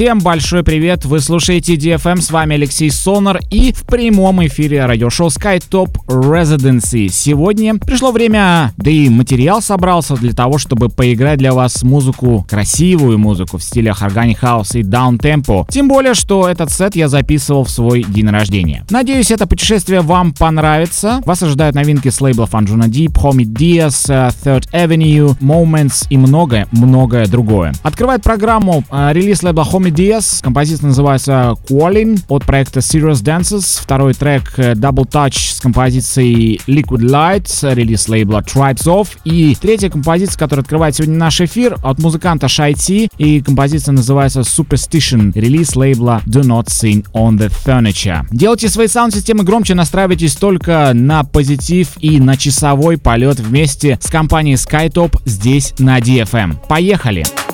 Всем большой привет! Вы слушаете DFM, с вами Алексей Сонар и в прямом эфире радиошоу SkyTop Residency. Сегодня пришло время, да и материал собрался для того, чтобы поиграть для вас музыку, красивую музыку в стилях Organic House и Downtempo. Тем более, что этот сет я записывал в свой день рождения. Надеюсь, это путешествие вам понравится. Вас ожидают новинки с лейблов Anjuna Deep, Homie Diaz, uh, Third Avenue, Moments и многое-многое другое. Открывает программу uh, релиз лейбла Homie Diaz. Композиция называется Qualin от проекта Serious Dances. Второй трек Double Touch с композицией Liquid Light, релиз лейбла Tribes Of. И третья композиция, которая открывает сегодня наш эфир, от музыканта T. И композиция называется Superstition, релиз лейбла Do Not Sing On The Furniture. Делайте свои саунд-системы громче, настраивайтесь только на позитив и на часовой полет вместе с компанией SkyTop здесь на DFM. Поехали! Поехали!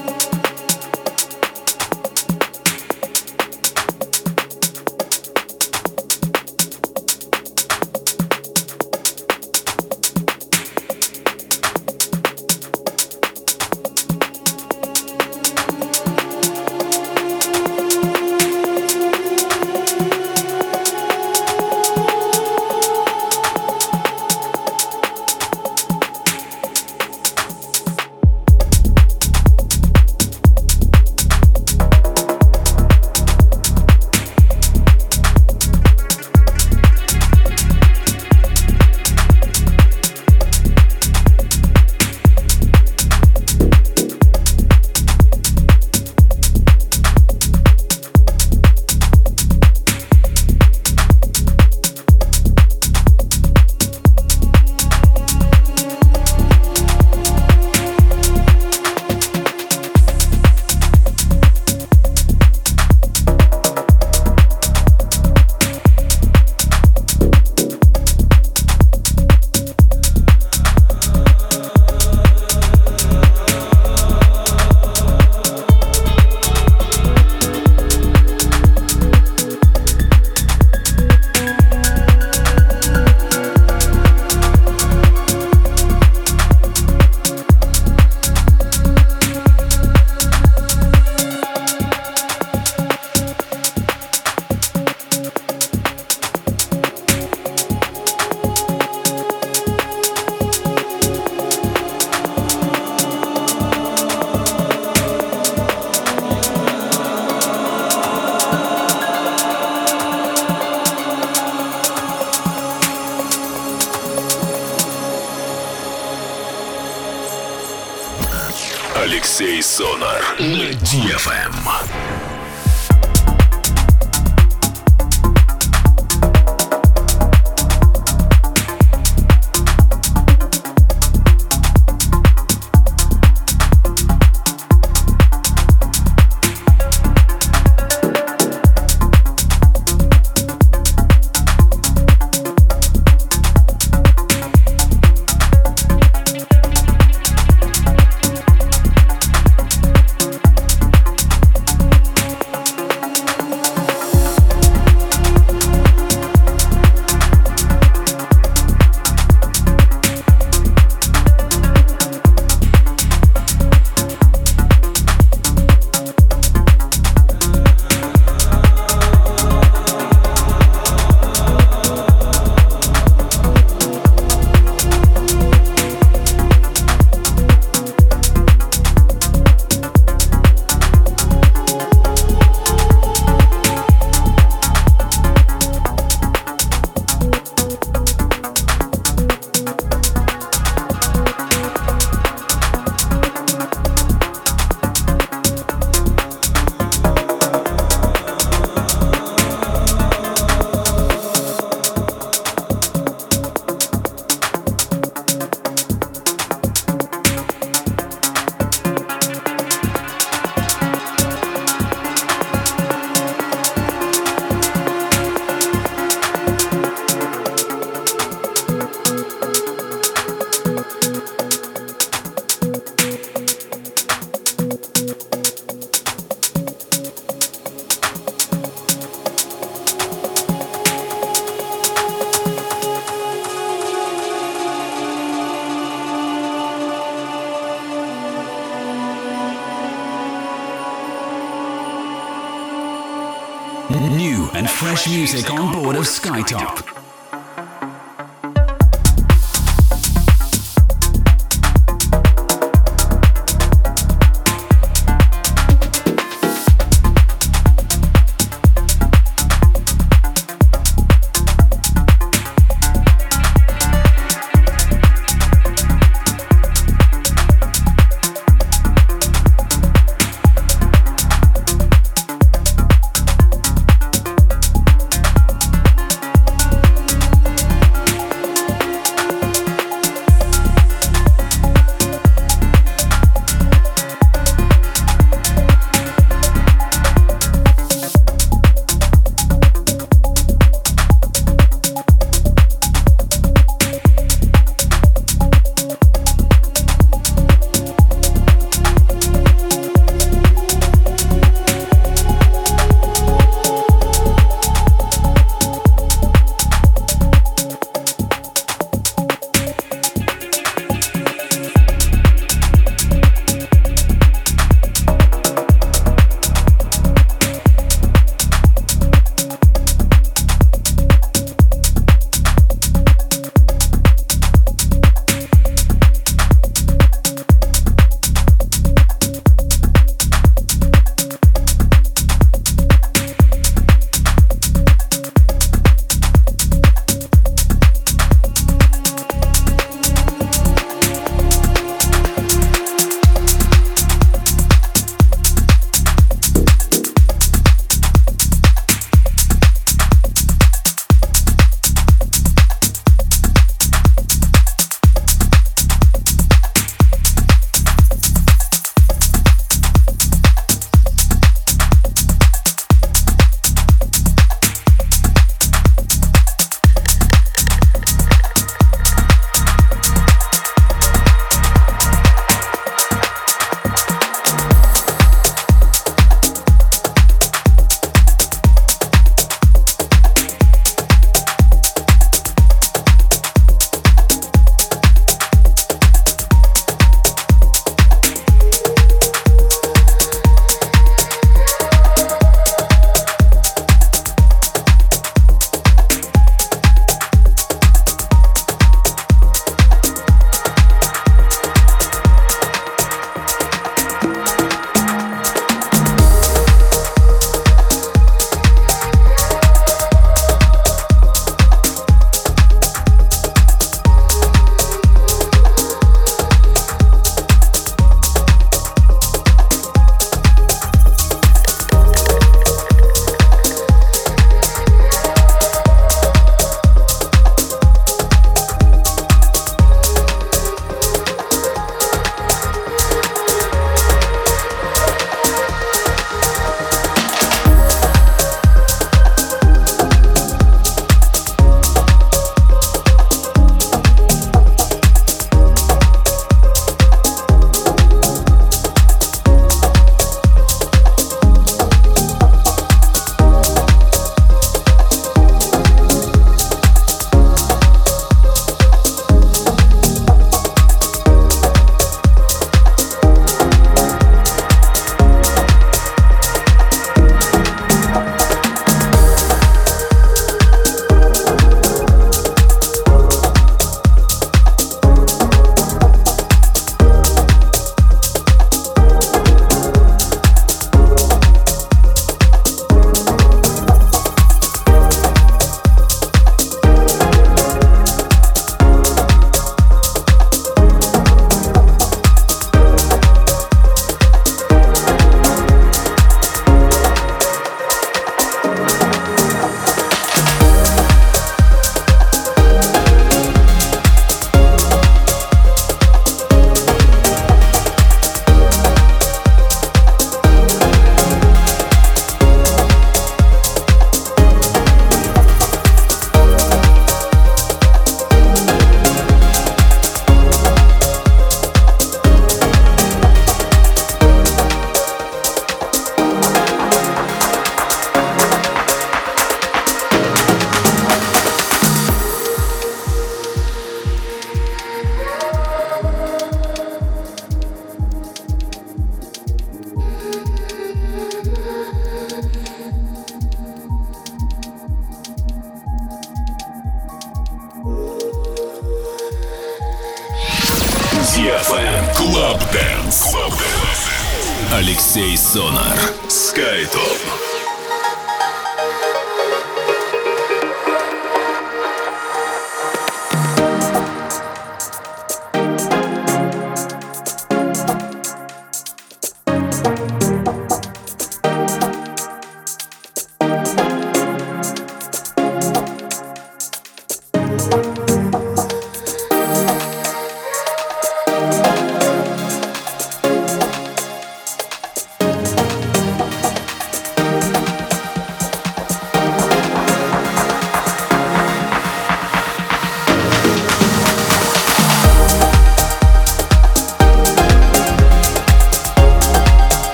On board of Skytop.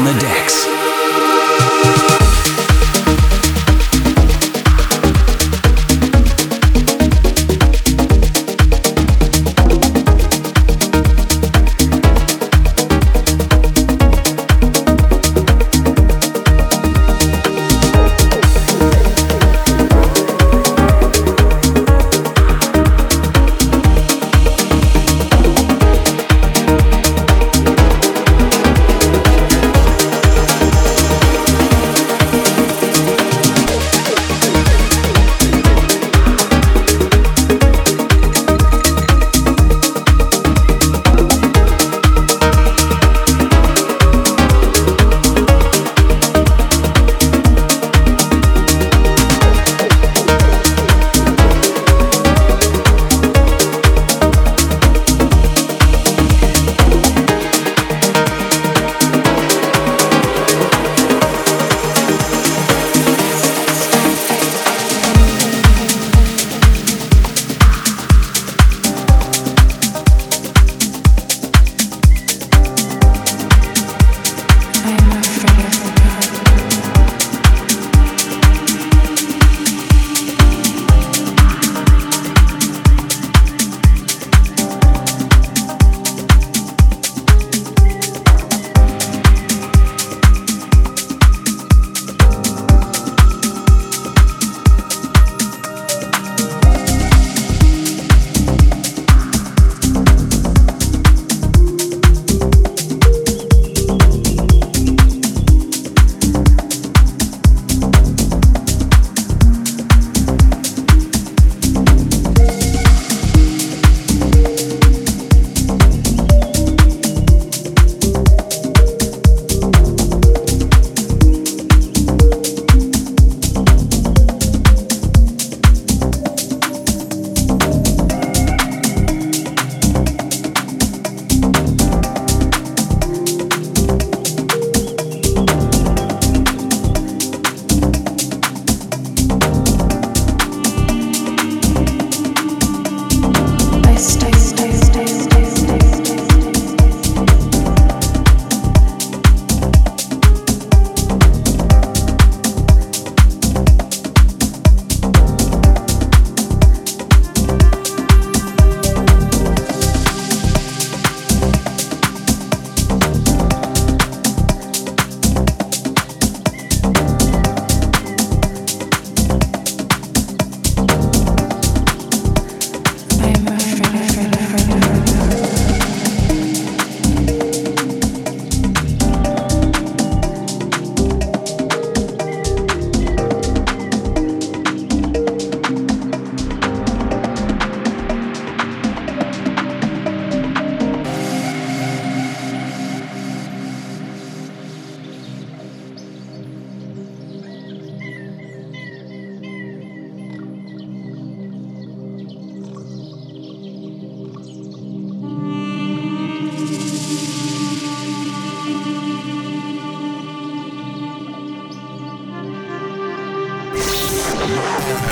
On the decks.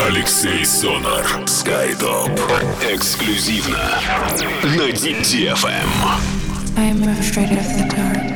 Алексей Сонар. Скайтоп. Эксклюзивно на DFM. I'm afraid of the dark.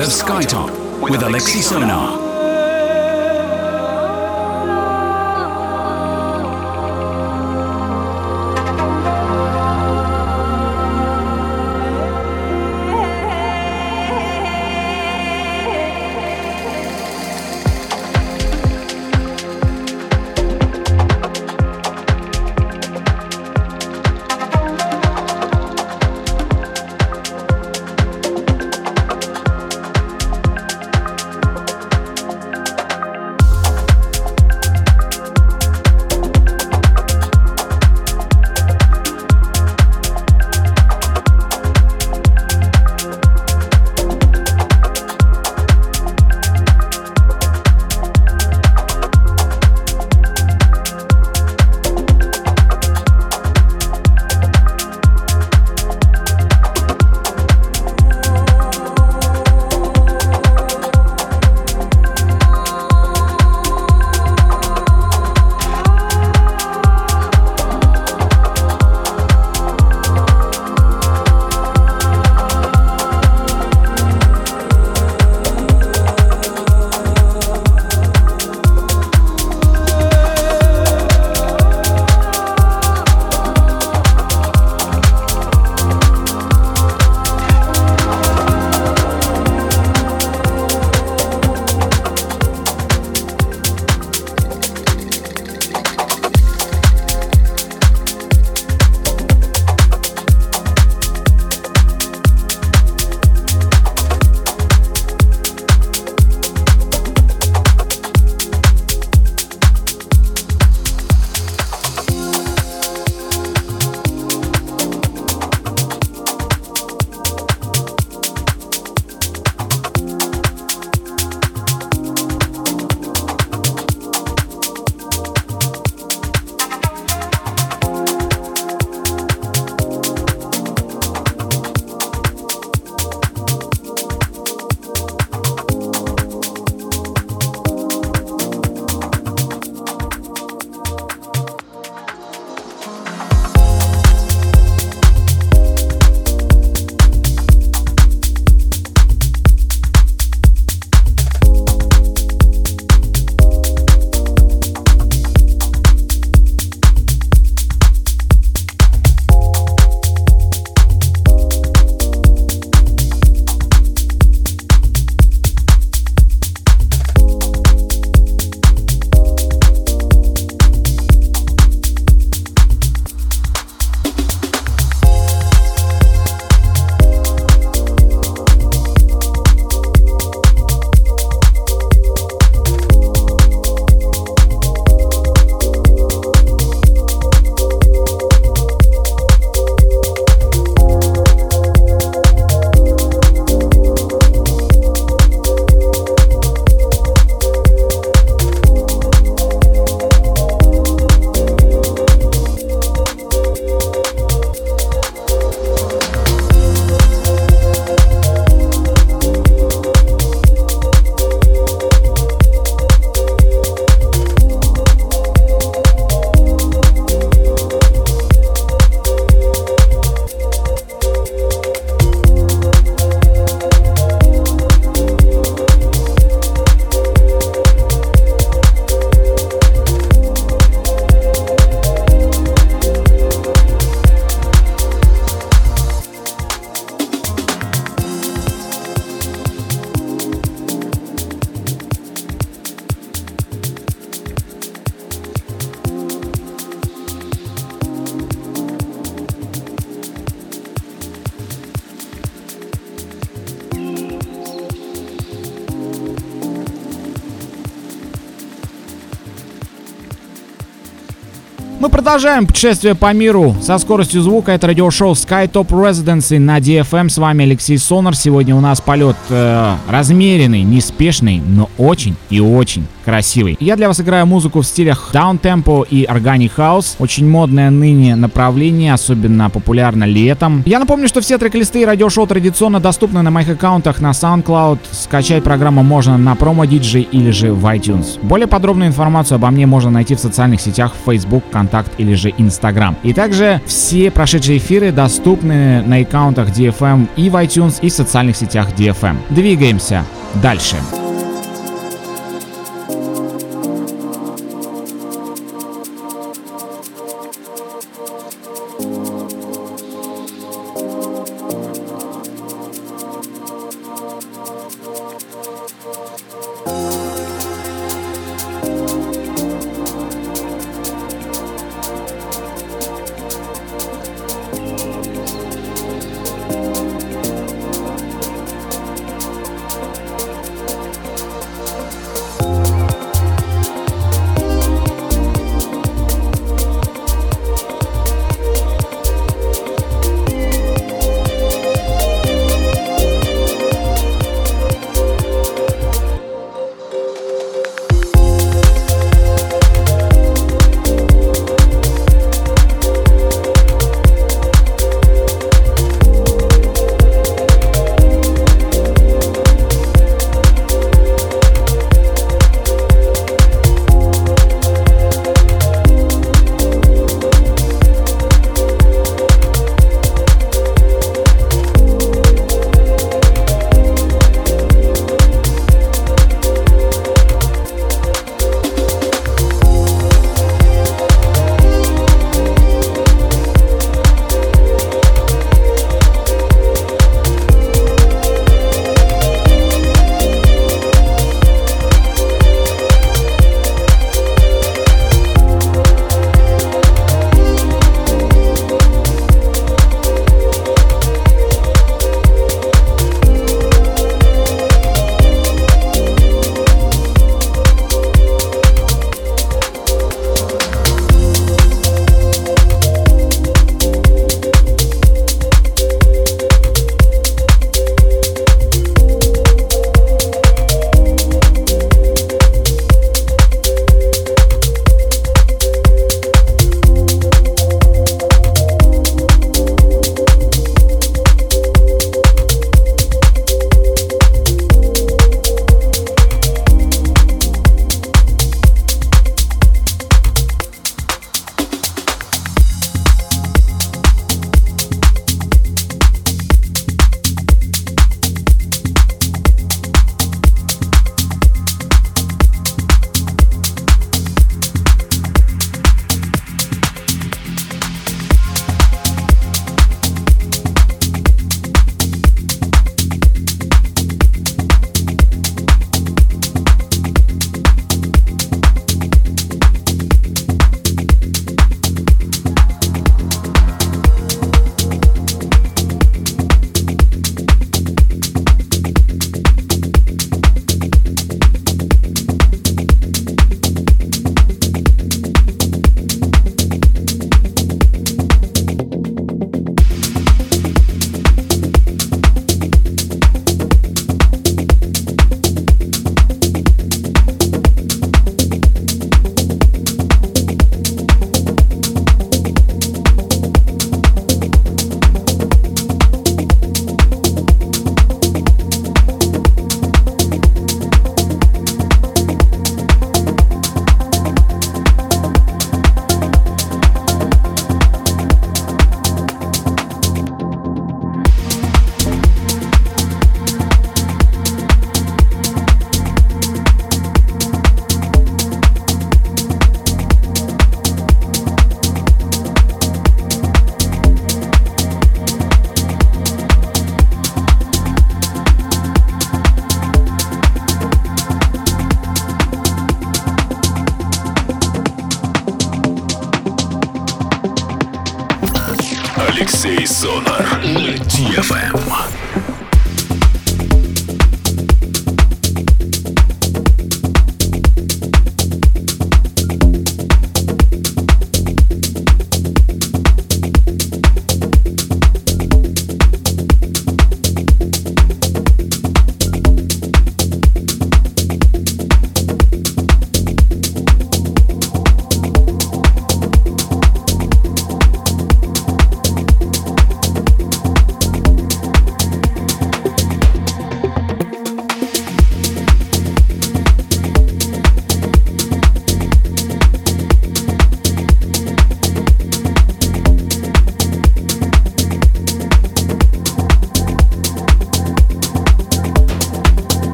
Of Skytop with Alexi Sonar. Продолжаем путешествие по миру со скоростью звука. Это радиошоу SkyTop Residency на DFM. С вами Алексей Сонар. Сегодня у нас полет э, размеренный, неспешный, но очень и очень красивый. Я для вас играю музыку в стилях даунтемпо и органик хаус. Очень модное ныне направление, особенно популярно летом. Я напомню, что все трек-листы и радиошоу традиционно доступны на моих аккаунтах на SoundCloud. Скачать программу можно на промо DJ или же в iTunes. Более подробную информацию обо мне можно найти в социальных сетях Facebook, Контакт или же Instagram. И также все прошедшие эфиры доступны на аккаунтах DFM и в iTunes и в социальных сетях DFM. Двигаемся дальше.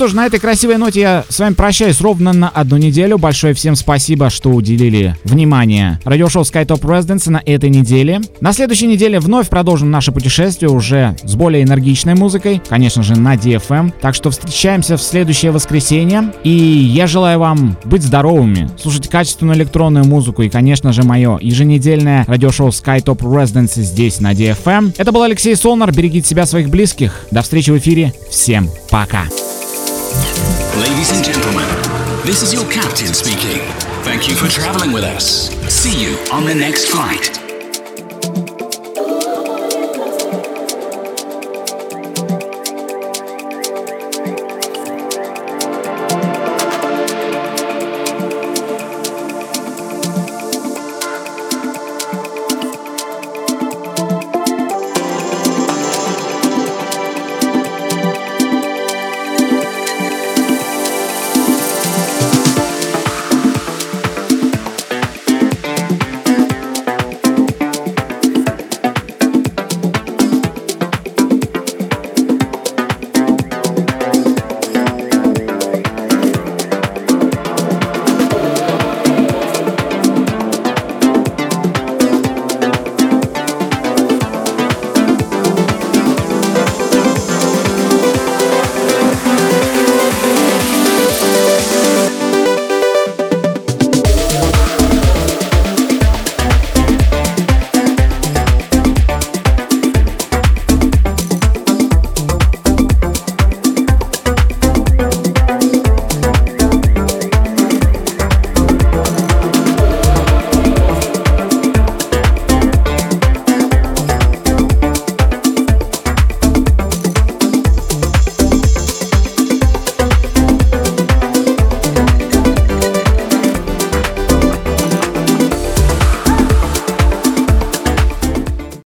Что ж, на этой красивой ноте я с вами прощаюсь ровно на одну неделю. Большое всем спасибо, что уделили внимание радиошоу SkyTop Residence на этой неделе. На следующей неделе вновь продолжим наше путешествие уже с более энергичной музыкой, конечно же, на DFM. Так что встречаемся в следующее воскресенье. И я желаю вам быть здоровыми, слушать качественную электронную музыку и, конечно же, мое еженедельное радиошоу SkyTop Residence здесь на DFM. Это был Алексей Солнер. Берегите себя, своих близких. До встречи в эфире. Всем пока. Ladies and gentlemen, this is your captain speaking. Thank you for traveling with us. See you on the next flight.